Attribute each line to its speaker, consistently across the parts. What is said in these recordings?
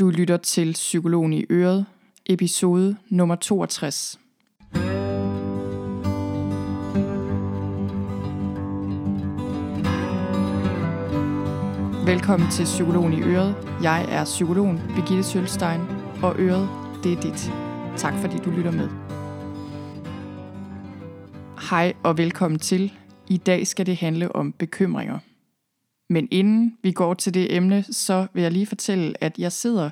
Speaker 1: Du lytter til Psykologen i Øret, episode nummer 62. Velkommen til Psykologen i Øret. Jeg er psykologen Birgitte Sølstein, og Øret, det er dit. Tak fordi du lytter med. Hej og velkommen til. I dag skal det handle om bekymringer. Men inden vi går til det emne, så vil jeg lige fortælle, at jeg sidder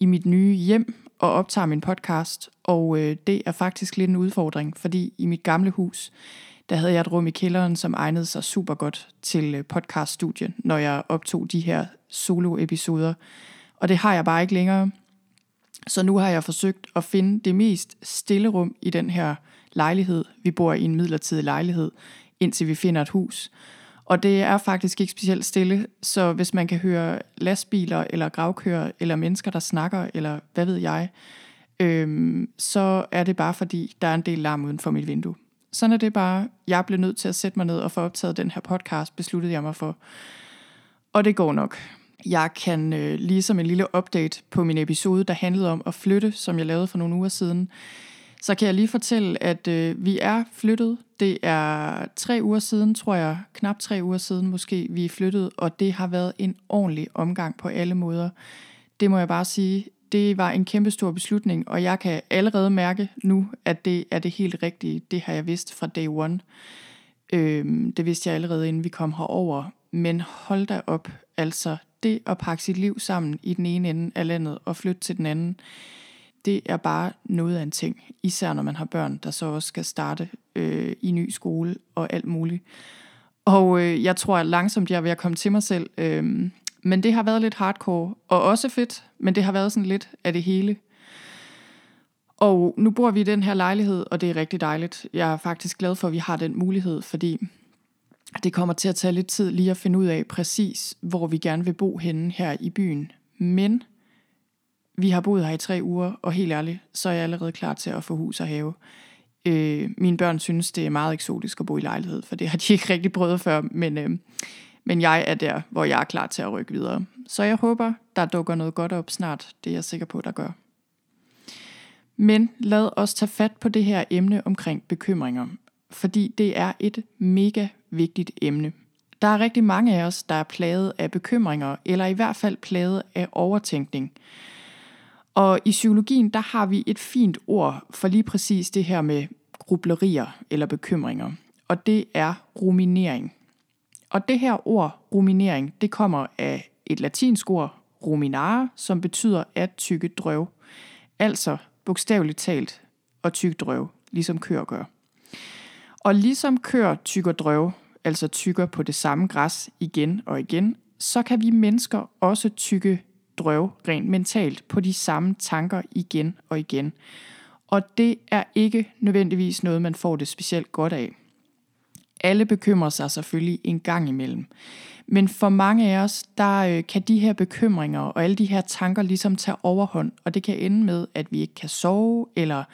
Speaker 1: i mit nye hjem og optager min podcast, og øh, det er faktisk lidt en udfordring, fordi i mit gamle hus, der havde jeg et rum i kælderen, som egnede sig super godt til øh, podcaststudien, når jeg optog de her solo-episoder. Og det har jeg bare ikke længere. Så nu har jeg forsøgt at finde det mest stille rum i den her lejlighed. Vi bor i en midlertidig lejlighed, indtil vi finder et hus. Og det er faktisk ikke specielt stille, så hvis man kan høre lastbiler eller gravkører eller mennesker, der snakker, eller hvad ved jeg, øhm, så er det bare fordi, der er en del larm uden for mit vindue. Sådan er det bare. Jeg blev nødt til at sætte mig ned og få optaget den her podcast, besluttede jeg mig for. Og det går nok. Jeg kan øh, ligesom en lille update på min episode, der handlede om at flytte, som jeg lavede for nogle uger siden, så kan jeg lige fortælle, at øh, vi er flyttet. Det er tre uger siden, tror jeg, knap tre uger siden måske, vi er flyttet, og det har været en ordentlig omgang på alle måder. Det må jeg bare sige, det var en kæmpe stor beslutning, og jeg kan allerede mærke nu, at det er det helt rigtige. Det har jeg vidst fra day one. Øhm, det vidste jeg allerede, inden vi kom herover. Men hold da op, altså det at pakke sit liv sammen i den ene ende af landet og flytte til den anden, det er bare noget af en ting. Især når man har børn, der så også skal starte øh, i ny skole og alt muligt. Og øh, jeg tror, at langsomt jeg er ved at komme til mig selv. Øh, men det har været lidt hardcore, og også fedt, men det har været sådan lidt af det hele. Og nu bor vi i den her lejlighed, og det er rigtig dejligt. Jeg er faktisk glad for, at vi har den mulighed, fordi det kommer til at tage lidt tid lige at finde ud af præcis, hvor vi gerne vil bo henne her i byen. Men vi har boet her i tre uger, og helt ærligt, så er jeg allerede klar til at få hus og have. Øh, mine børn synes, det er meget eksotisk at bo i lejlighed, for det har de ikke rigtig prøvet før, men, øh, men jeg er der, hvor jeg er klar til at rykke videre. Så jeg håber, der dukker noget godt op snart. Det er jeg sikker på, der gør. Men lad os tage fat på det her emne omkring bekymringer, fordi det er et mega vigtigt emne. Der er rigtig mange af os, der er plaget af bekymringer, eller i hvert fald plaget af overtænkning. Og i psykologien, der har vi et fint ord for lige præcis det her med grublerier eller bekymringer. Og det er ruminering. Og det her ord, ruminering, det kommer af et latinsk ord, ruminare, som betyder at tykke drøv. Altså bogstaveligt talt at tykke drøv, ligesom køer gør. Og ligesom køer tykker drøv, altså tykker på det samme græs igen og igen, så kan vi mennesker også tykke drøv rent mentalt på de samme tanker igen og igen. Og det er ikke nødvendigvis noget, man får det specielt godt af. Alle bekymrer sig selvfølgelig en gang imellem. Men for mange af os, der øh, kan de her bekymringer og alle de her tanker ligesom tage overhånd, og det kan ende med, at vi ikke kan sove, eller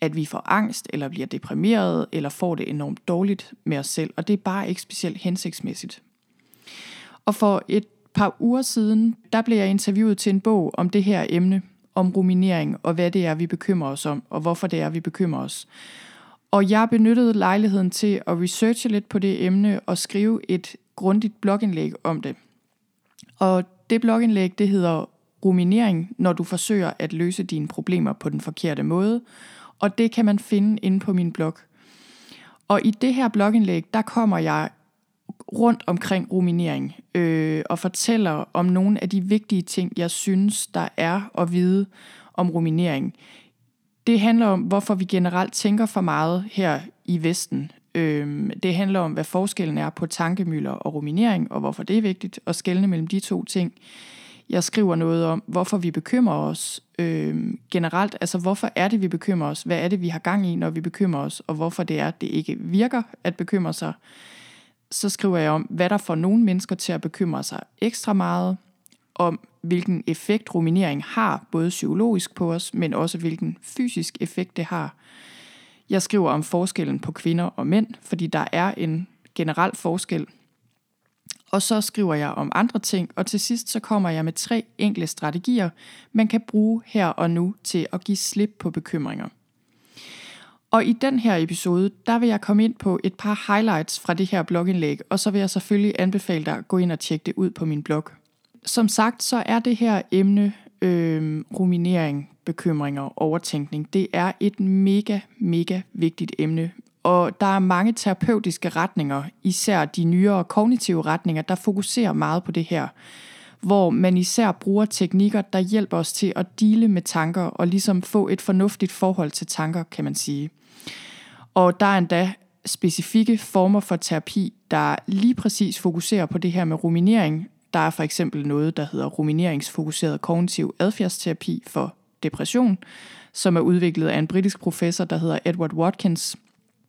Speaker 1: at vi får angst, eller bliver deprimeret, eller får det enormt dårligt med os selv, og det er bare ikke specielt hensigtsmæssigt. Og for et par uger siden, der blev jeg interviewet til en bog om det her emne, om ruminering, og hvad det er, vi bekymrer os om, og hvorfor det er, vi bekymrer os. Og jeg benyttede lejligheden til at researche lidt på det emne og skrive et grundigt blogindlæg om det. Og det blogindlæg, det hedder Ruminering, når du forsøger at løse dine problemer på den forkerte måde, og det kan man finde inde på min blog. Og i det her blogindlæg, der kommer jeg rundt omkring ruminering øh, og fortæller om nogle af de vigtige ting, jeg synes, der er at vide om ruminering. Det handler om, hvorfor vi generelt tænker for meget her i Vesten. Øh, det handler om, hvad forskellen er på tankemøller og ruminering, og hvorfor det er vigtigt at skelne mellem de to ting. Jeg skriver noget om, hvorfor vi bekymrer os øh, generelt. Altså, hvorfor er det, vi bekymrer os? Hvad er det, vi har gang i, når vi bekymrer os? Og hvorfor det er, det ikke virker at bekymre sig så skriver jeg om, hvad der får nogle mennesker til at bekymre sig ekstra meget, om hvilken effekt ruminering har, både psykologisk på os, men også hvilken fysisk effekt det har. Jeg skriver om forskellen på kvinder og mænd, fordi der er en generel forskel. Og så skriver jeg om andre ting, og til sidst så kommer jeg med tre enkle strategier, man kan bruge her og nu til at give slip på bekymringer. Og i den her episode, der vil jeg komme ind på et par highlights fra det her blogindlæg, og så vil jeg selvfølgelig anbefale dig at gå ind og tjekke det ud på min blog. Som sagt, så er det her emne øh, ruminering, bekymringer, overtænkning, det er et mega, mega vigtigt emne. Og der er mange terapeutiske retninger, især de nyere kognitive retninger, der fokuserer meget på det her hvor man især bruger teknikker, der hjælper os til at dele med tanker og ligesom få et fornuftigt forhold til tanker, kan man sige. Og der er endda specifikke former for terapi, der lige præcis fokuserer på det her med ruminering. Der er for eksempel noget, der hedder rumineringsfokuseret kognitiv adfærdsterapi for depression, som er udviklet af en britisk professor, der hedder Edward Watkins.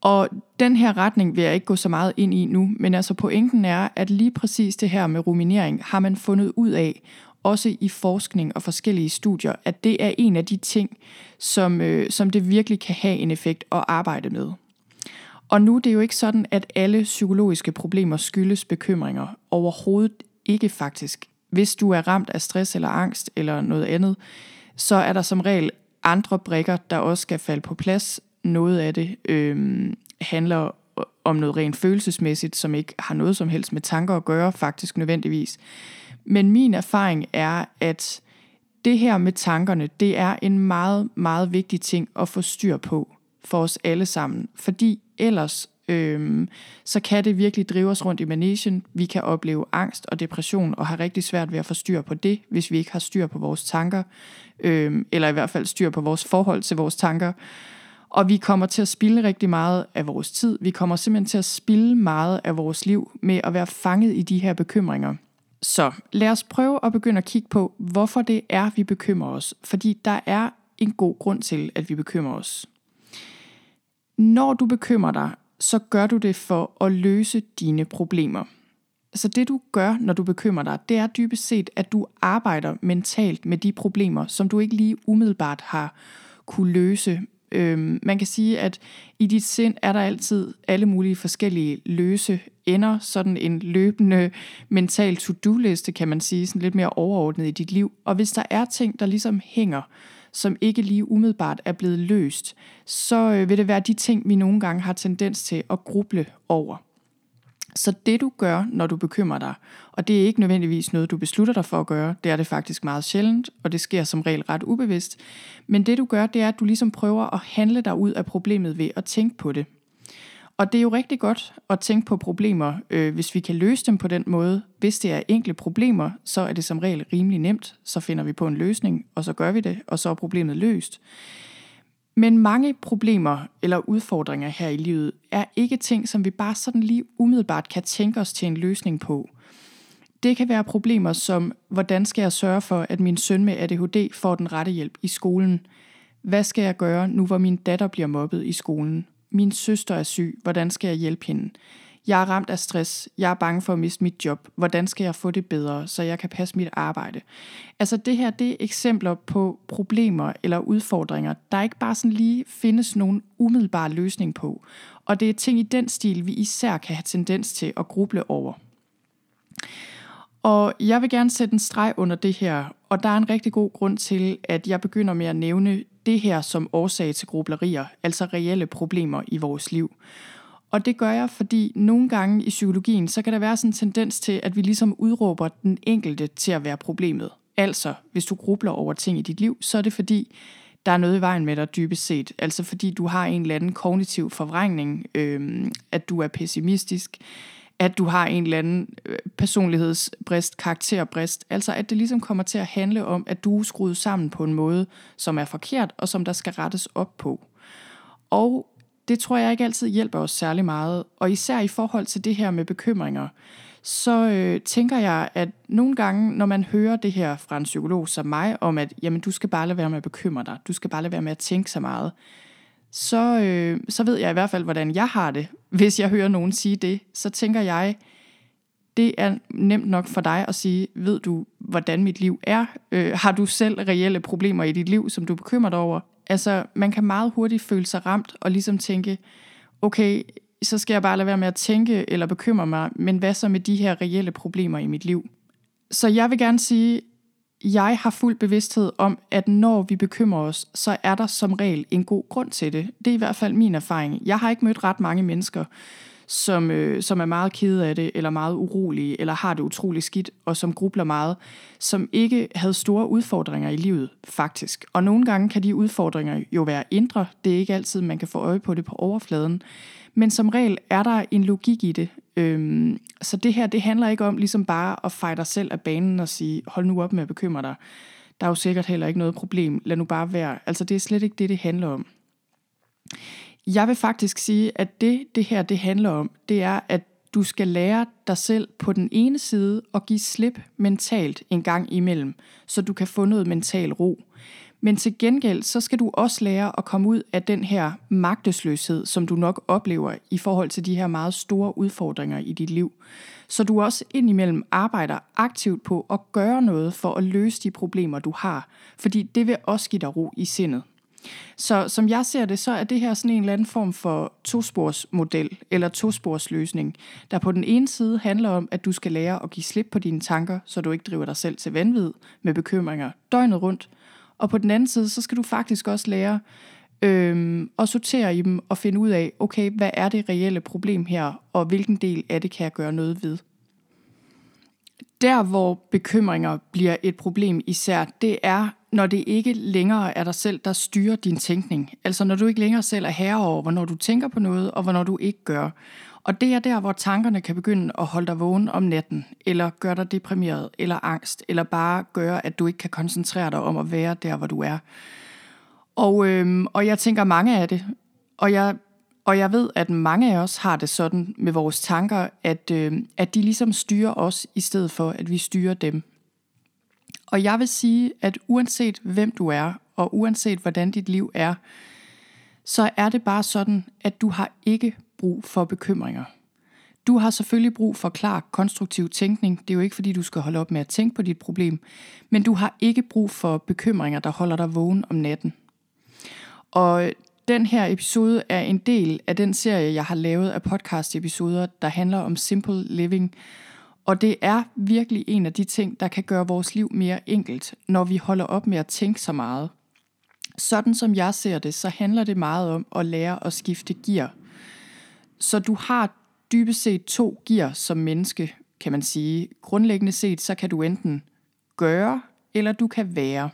Speaker 1: Og den her retning vil jeg ikke gå så meget ind i nu, men altså pointen er, at lige præcis det her med ruminering har man fundet ud af, også i forskning og forskellige studier, at det er en af de ting, som, øh, som det virkelig kan have en effekt at arbejde med. Og nu det er det jo ikke sådan, at alle psykologiske problemer skyldes bekymringer. Overhovedet ikke faktisk. Hvis du er ramt af stress eller angst eller noget andet, så er der som regel andre brikker, der også skal falde på plads. Noget af det øh, handler om noget rent følelsesmæssigt, som ikke har noget som helst med tanker at gøre, faktisk nødvendigvis. Men min erfaring er, at det her med tankerne, det er en meget, meget vigtig ting at få styr på for os alle sammen. Fordi ellers øh, så kan det virkelig drive os rundt i managen. Vi kan opleve angst og depression og have rigtig svært ved at få styr på det, hvis vi ikke har styr på vores tanker, øh, eller i hvert fald styr på vores forhold til vores tanker. Og vi kommer til at spille rigtig meget af vores tid. Vi kommer simpelthen til at spille meget af vores liv med at være fanget i de her bekymringer. Så lad os prøve at begynde at kigge på, hvorfor det er, vi bekymrer os. Fordi der er en god grund til, at vi bekymrer os. Når du bekymrer dig, så gør du det for at løse dine problemer. Så det du gør, når du bekymrer dig, det er dybest set, at du arbejder mentalt med de problemer, som du ikke lige umiddelbart har kunne løse. Øhm, man kan sige, at i dit sind er der altid alle mulige forskellige løse ender, sådan en løbende mental to-do-liste, kan man sige, sådan lidt mere overordnet i dit liv. Og hvis der er ting, der ligesom hænger, som ikke lige umiddelbart er blevet løst, så øh, vil det være de ting, vi nogle gange har tendens til at gruble over. Så det du gør, når du bekymrer dig, og det er ikke nødvendigvis noget, du beslutter dig for at gøre, det er det faktisk meget sjældent, og det sker som regel ret ubevidst, men det du gør, det er, at du ligesom prøver at handle dig ud af problemet ved at tænke på det. Og det er jo rigtig godt at tænke på problemer, øh, hvis vi kan løse dem på den måde. Hvis det er enkle problemer, så er det som regel rimelig nemt. Så finder vi på en løsning, og så gør vi det, og så er problemet løst. Men mange problemer eller udfordringer her i livet er ikke ting, som vi bare sådan lige umiddelbart kan tænke os til en løsning på. Det kan være problemer som, hvordan skal jeg sørge for, at min søn med ADHD får den rette hjælp i skolen? Hvad skal jeg gøre nu, hvor min datter bliver mobbet i skolen? Min søster er syg. Hvordan skal jeg hjælpe hende? Jeg er ramt af stress. Jeg er bange for at miste mit job. Hvordan skal jeg få det bedre, så jeg kan passe mit arbejde? Altså det her, det er eksempler på problemer eller udfordringer, der ikke bare sådan lige findes nogen umiddelbar løsning på. Og det er ting i den stil, vi især kan have tendens til at gruble over. Og jeg vil gerne sætte en streg under det her, og der er en rigtig god grund til, at jeg begynder med at nævne det her som årsag til grublerier, altså reelle problemer i vores liv. Og det gør jeg, fordi nogle gange i psykologien, så kan der være sådan en tendens til, at vi ligesom udråber den enkelte til at være problemet. Altså, hvis du grubler over ting i dit liv, så er det fordi, der er noget i vejen med dig dybest set. Altså fordi du har en eller anden kognitiv forvrængning, øh, at du er pessimistisk, at du har en eller anden øh, personlighedsbrist, karakterbrist. Altså at det ligesom kommer til at handle om, at du er skruet sammen på en måde, som er forkert, og som der skal rettes op på. Og det tror jeg ikke altid hjælper os særlig meget. Og især i forhold til det her med bekymringer, så øh, tænker jeg, at nogle gange, når man hører det her fra en psykolog som mig, om at jamen, du skal bare lade være med at bekymre dig, du skal bare lade være med at tænke så meget, så, øh, så ved jeg i hvert fald, hvordan jeg har det. Hvis jeg hører nogen sige det, så tænker jeg, det er nemt nok for dig at sige, ved du, hvordan mit liv er? Øh, har du selv reelle problemer i dit liv, som du bekymrer dig over? Altså, man kan meget hurtigt føle sig ramt og ligesom tænke, okay, så skal jeg bare lade være med at tænke eller bekymre mig, men hvad så med de her reelle problemer i mit liv? Så jeg vil gerne sige, jeg har fuld bevidsthed om, at når vi bekymrer os, så er der som regel en god grund til det. Det er i hvert fald min erfaring. Jeg har ikke mødt ret mange mennesker, som, øh, som er meget kede af det, eller meget urolige, eller har det utrolig skidt, og som grubler meget, som ikke havde store udfordringer i livet, faktisk. Og nogle gange kan de udfordringer jo være indre. Det er ikke altid, man kan få øje på det på overfladen. Men som regel er der en logik i det. Øhm, så det her, det handler ikke om ligesom bare at fejre dig selv af banen og sige, hold nu op med at bekymre dig. Der er jo sikkert heller ikke noget problem. Lad nu bare være. Altså det er slet ikke det, det handler om. Jeg vil faktisk sige, at det, det her det handler om, det er, at du skal lære dig selv på den ene side at give slip mentalt en gang imellem, så du kan få noget mental ro. Men til gengæld, så skal du også lære at komme ud af den her magtesløshed, som du nok oplever i forhold til de her meget store udfordringer i dit liv. Så du også indimellem arbejder aktivt på at gøre noget for at løse de problemer, du har. Fordi det vil også give dig ro i sindet. Så som jeg ser det, så er det her sådan en eller anden form for tosporsmodel eller tosporsløsning, der på den ene side handler om, at du skal lære at give slip på dine tanker, så du ikke driver dig selv til vanvid med bekymringer døgnet rundt. Og på den anden side, så skal du faktisk også lære øhm, at sortere i dem og finde ud af, okay, hvad er det reelle problem her, og hvilken del af det kan jeg gøre noget ved. Der, hvor bekymringer bliver et problem især, det er, når det ikke længere er dig selv, der styrer din tænkning. Altså når du ikke længere selv er herre over, hvornår du tænker på noget, og hvornår du ikke gør. Og det er der, hvor tankerne kan begynde at holde dig vågen om natten, eller gøre dig deprimeret, eller angst, eller bare gøre, at du ikke kan koncentrere dig om at være der, hvor du er. Og, øhm, og jeg tænker mange af det, og jeg, og jeg ved, at mange af os har det sådan med vores tanker, at, øhm, at de ligesom styrer os, i stedet for at vi styrer dem. Og jeg vil sige, at uanset hvem du er, og uanset hvordan dit liv er, så er det bare sådan, at du har ikke brug for bekymringer. Du har selvfølgelig brug for klar, konstruktiv tænkning. Det er jo ikke, fordi du skal holde op med at tænke på dit problem, men du har ikke brug for bekymringer, der holder dig vågen om natten. Og den her episode er en del af den serie, jeg har lavet af podcast-episoder, der handler om simple living. Og det er virkelig en af de ting, der kan gøre vores liv mere enkelt, når vi holder op med at tænke så meget. Sådan som jeg ser det, så handler det meget om at lære at skifte gear. Så du har dybest set to gear som menneske, kan man sige. Grundlæggende set, så kan du enten gøre, eller du kan være.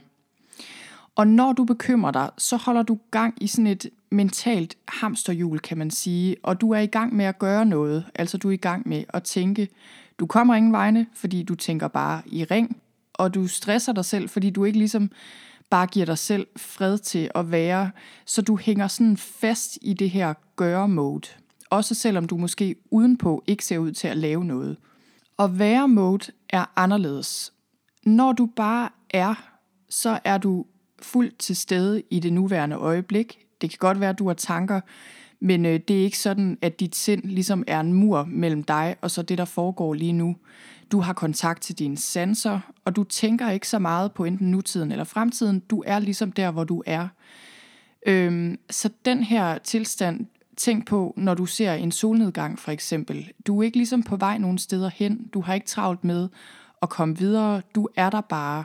Speaker 1: Og når du bekymrer dig, så holder du gang i sådan et mentalt hamsterhjul, kan man sige, og du er i gang med at gøre noget, altså du er i gang med at tænke. Du kommer ingen vegne, fordi du tænker bare i ring, og du stresser dig selv, fordi du ikke ligesom bare giver dig selv fred til at være, så du hænger sådan fast i det her gøre-mode. Også selvom du måske udenpå ikke ser ud til at lave noget. Og være-mode er anderledes. Når du bare er, så er du fuldt til stede i det nuværende øjeblik. Det kan godt være, at du har tanker, men øh, det er ikke sådan, at dit sind ligesom er en mur mellem dig og så det, der foregår lige nu. Du har kontakt til dine sanser, og du tænker ikke så meget på enten nutiden eller fremtiden. Du er ligesom der, hvor du er. Øhm, så den her tilstand, tænk på, når du ser en solnedgang for eksempel. Du er ikke ligesom på vej nogen steder hen. Du har ikke travlt med at komme videre. Du er der bare.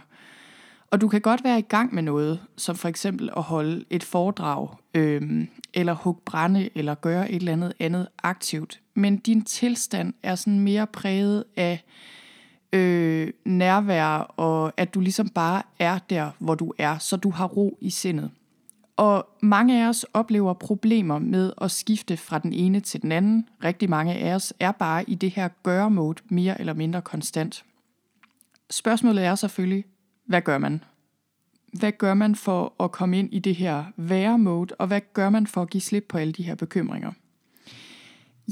Speaker 1: Og du kan godt være i gang med noget, som for eksempel at holde et foredrag, øhm, eller hugge brænde, eller gøre et eller andet andet aktivt. Men din tilstand er sådan mere præget af øh, nærvær, og at du ligesom bare er der, hvor du er, så du har ro i sindet. Og mange af os oplever problemer med at skifte fra den ene til den anden. Rigtig mange af os er bare i det her gøre-mode mere eller mindre konstant. Spørgsmålet er selvfølgelig, hvad gør man? Hvad gør man for at komme ind i det her være-mode, og hvad gør man for at give slip på alle de her bekymringer?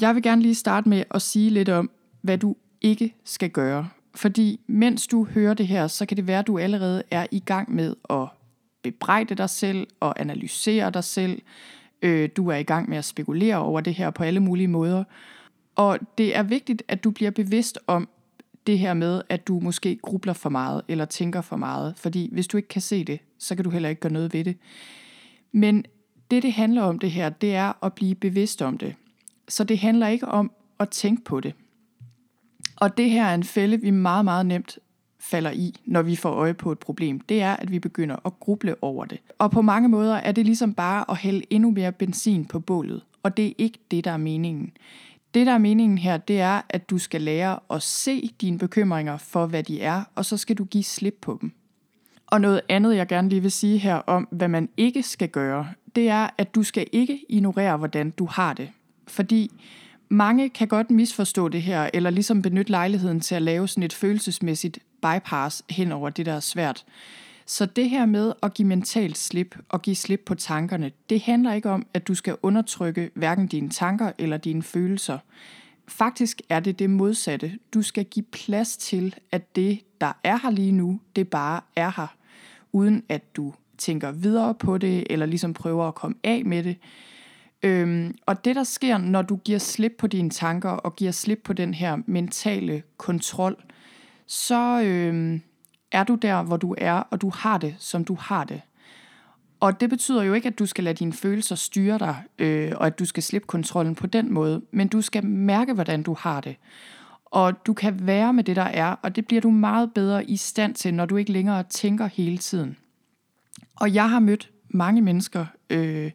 Speaker 1: Jeg vil gerne lige starte med at sige lidt om, hvad du ikke skal gøre. Fordi mens du hører det her, så kan det være, at du allerede er i gang med at bebrejde dig selv og analysere dig selv. Øh, du er i gang med at spekulere over det her på alle mulige måder. Og det er vigtigt, at du bliver bevidst om, det her med, at du måske grubler for meget eller tænker for meget. Fordi hvis du ikke kan se det, så kan du heller ikke gøre noget ved det. Men det, det handler om det her, det er at blive bevidst om det. Så det handler ikke om at tænke på det. Og det her er en fælde, vi meget, meget nemt falder i, når vi får øje på et problem, det er, at vi begynder at gruble over det. Og på mange måder er det ligesom bare at hælde endnu mere benzin på bålet. Og det er ikke det, der er meningen. Det, der er meningen her, det er, at du skal lære at se dine bekymringer for, hvad de er, og så skal du give slip på dem. Og noget andet, jeg gerne lige vil sige her om, hvad man ikke skal gøre, det er, at du skal ikke ignorere, hvordan du har det. Fordi mange kan godt misforstå det her, eller ligesom benytte lejligheden til at lave sådan et følelsesmæssigt bypass hen over det, der er svært. Så det her med at give mentalt slip og give slip på tankerne, det handler ikke om, at du skal undertrykke hverken dine tanker eller dine følelser. Faktisk er det det modsatte. Du skal give plads til, at det, der er her lige nu, det bare er her. Uden at du tænker videre på det, eller ligesom prøver at komme af med det. Øhm, og det, der sker, når du giver slip på dine tanker, og giver slip på den her mentale kontrol, så øhm, er du der, hvor du er, og du har det, som du har det. Og det betyder jo ikke, at du skal lade dine følelser styre dig, øh, og at du skal slippe kontrollen på den måde, men du skal mærke, hvordan du har det. Og du kan være med det, der er, og det bliver du meget bedre i stand til, når du ikke længere tænker hele tiden. Og jeg har mødt mange mennesker, øh,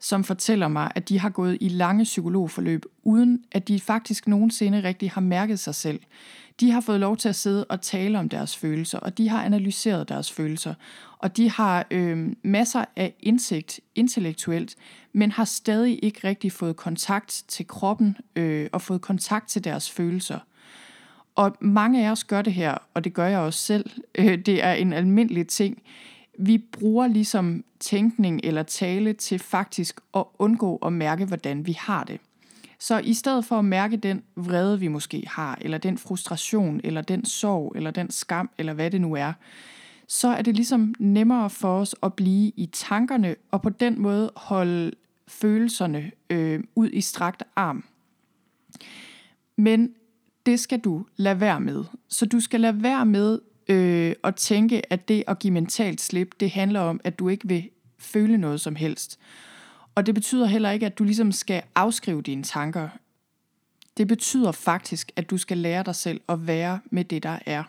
Speaker 1: som fortæller mig, at de har gået i lange psykologforløb, uden at de faktisk nogensinde rigtig har mærket sig selv. De har fået lov til at sidde og tale om deres følelser, og de har analyseret deres følelser, og de har øh, masser af indsigt intellektuelt, men har stadig ikke rigtig fået kontakt til kroppen øh, og fået kontakt til deres følelser. Og mange af os gør det her, og det gør jeg også selv. Øh, det er en almindelig ting vi bruger ligesom tænkning eller tale til faktisk at undgå at mærke, hvordan vi har det. Så i stedet for at mærke den vrede, vi måske har, eller den frustration, eller den sorg, eller den skam, eller hvad det nu er, så er det ligesom nemmere for os at blive i tankerne, og på den måde holde følelserne øh, ud i strakt arm. Men det skal du lade være med. Så du skal lade være med øh, at tænke, at det at give mentalt slip, det handler om, at du ikke vil føle noget som helst. Og det betyder heller ikke, at du ligesom skal afskrive dine tanker. Det betyder faktisk, at du skal lære dig selv at være med det, der er.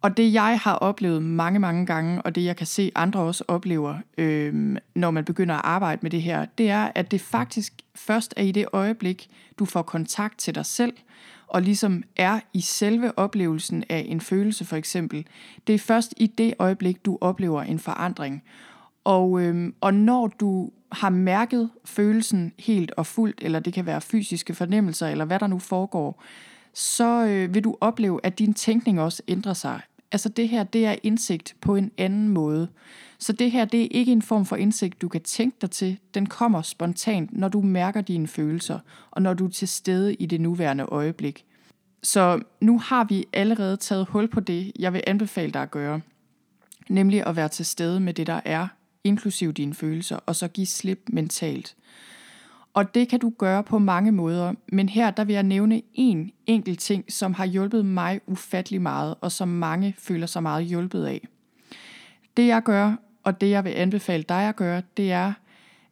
Speaker 1: Og det jeg har oplevet mange, mange gange, og det jeg kan se andre også oplever, øh, når man begynder at arbejde med det her, det er, at det faktisk først er i det øjeblik, du får kontakt til dig selv, og ligesom er i selve oplevelsen af en følelse for eksempel, det er først i det øjeblik, du oplever en forandring. Og, øhm, og når du har mærket følelsen helt og fuldt, eller det kan være fysiske fornemmelser, eller hvad der nu foregår, så øh, vil du opleve, at din tænkning også ændrer sig. Altså det her, det er indsigt på en anden måde. Så det her, det er ikke en form for indsigt, du kan tænke dig til. Den kommer spontant, når du mærker dine følelser, og når du er til stede i det nuværende øjeblik. Så nu har vi allerede taget hul på det, jeg vil anbefale dig at gøre. Nemlig at være til stede med det, der er, inklusive dine følelser, og så give slip mentalt. Og det kan du gøre på mange måder, men her der vil jeg nævne en enkelt ting, som har hjulpet mig ufattelig meget, og som mange føler sig meget hjulpet af. Det jeg gør, og det jeg vil anbefale dig at gøre, det er,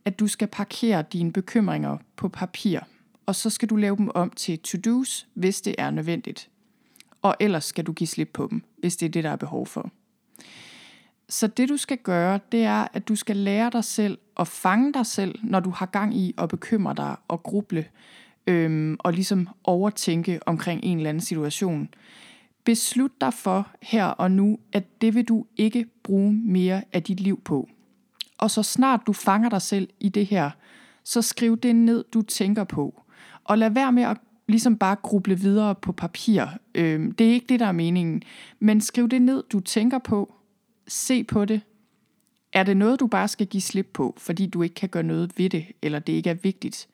Speaker 1: at du skal parkere dine bekymringer på papir, og så skal du lave dem om til to-dos, hvis det er nødvendigt. Og ellers skal du give slip på dem, hvis det er det, der er behov for. Så det du skal gøre, det er, at du skal lære dig selv at fange dig selv, når du har gang i at bekymre dig og gruble, øhm, og ligesom overtænke omkring en eller anden situation. Beslut dig for her og nu, at det vil du ikke bruge mere af dit liv på. Og så snart du fanger dig selv i det her, så skriv det ned, du tænker på. Og lad være med at ligesom bare gruble videre på papir. Øhm, det er ikke det, der er meningen. Men skriv det ned, du tænker på. Se på det. Er det noget, du bare skal give slip på, fordi du ikke kan gøre noget ved det, eller det ikke er vigtigt,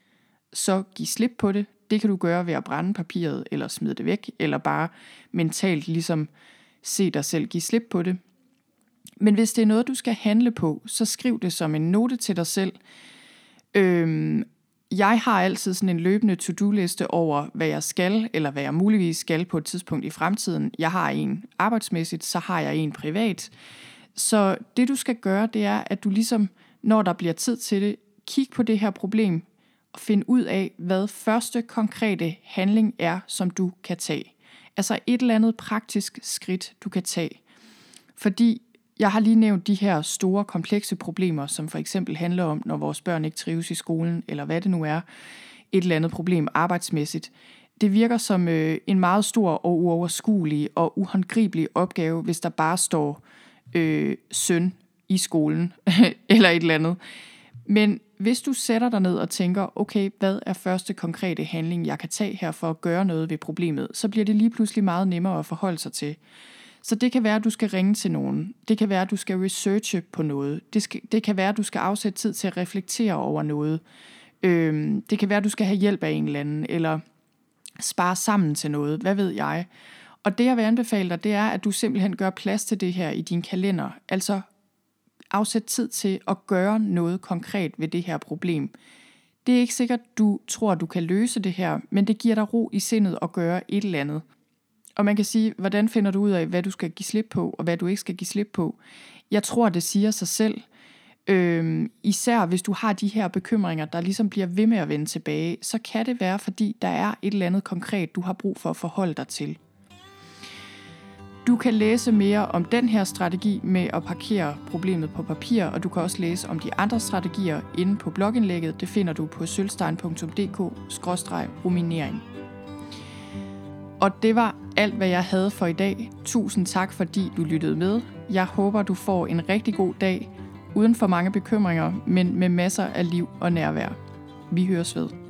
Speaker 1: så giv slip på det. Det kan du gøre ved at brænde papiret, eller smide det væk, eller bare mentalt ligesom se dig selv give slip på det. Men hvis det er noget, du skal handle på, så skriv det som en note til dig selv. Øhm, jeg har altid sådan en løbende to-do-liste over, hvad jeg skal, eller hvad jeg muligvis skal på et tidspunkt i fremtiden. Jeg har en arbejdsmæssigt, så har jeg en privat. Så det du skal gøre, det er, at du ligesom, når der bliver tid til det, kig på det her problem, og find ud af, hvad første konkrete handling er, som du kan tage. Altså et eller andet praktisk skridt, du kan tage. Fordi jeg har lige nævnt de her store, komplekse problemer, som for eksempel handler om, når vores børn ikke trives i skolen, eller hvad det nu er, et eller andet problem arbejdsmæssigt. Det virker som øh, en meget stor og uoverskuelig og uhåndgribelig opgave, hvis der bare står øh, søn i skolen, eller et eller andet. Men hvis du sætter dig ned og tænker, okay, hvad er første konkrete handling, jeg kan tage her for at gøre noget ved problemet, så bliver det lige pludselig meget nemmere at forholde sig til. Så det kan være, at du skal ringe til nogen. Det kan være, at du skal researche på noget. Det, skal, det kan være, at du skal afsætte tid til at reflektere over noget. Øhm, det kan være, at du skal have hjælp af en eller anden, eller spare sammen til noget. Hvad ved jeg? Og det, jeg vil anbefale dig, det er, at du simpelthen gør plads til det her i din kalender. Altså afsæt tid til at gøre noget konkret ved det her problem. Det er ikke sikkert, du tror, du kan løse det her, men det giver dig ro i sindet at gøre et eller andet. Og man kan sige, hvordan finder du ud af, hvad du skal give slip på, og hvad du ikke skal give slip på? Jeg tror, det siger sig selv. Øhm, især hvis du har de her bekymringer, der ligesom bliver ved med at vende tilbage, så kan det være, fordi der er et eller andet konkret, du har brug for at forholde dig til. Du kan læse mere om den her strategi med at parkere problemet på papir, og du kan også læse om de andre strategier inde på blogindlægget. Det finder du på sølvstein.dk-ruminering. Og det var alt, hvad jeg havde for i dag. Tusind tak, fordi du lyttede med. Jeg håber, du får en rigtig god dag, uden for mange bekymringer, men med masser af liv og nærvær. Vi høres ved.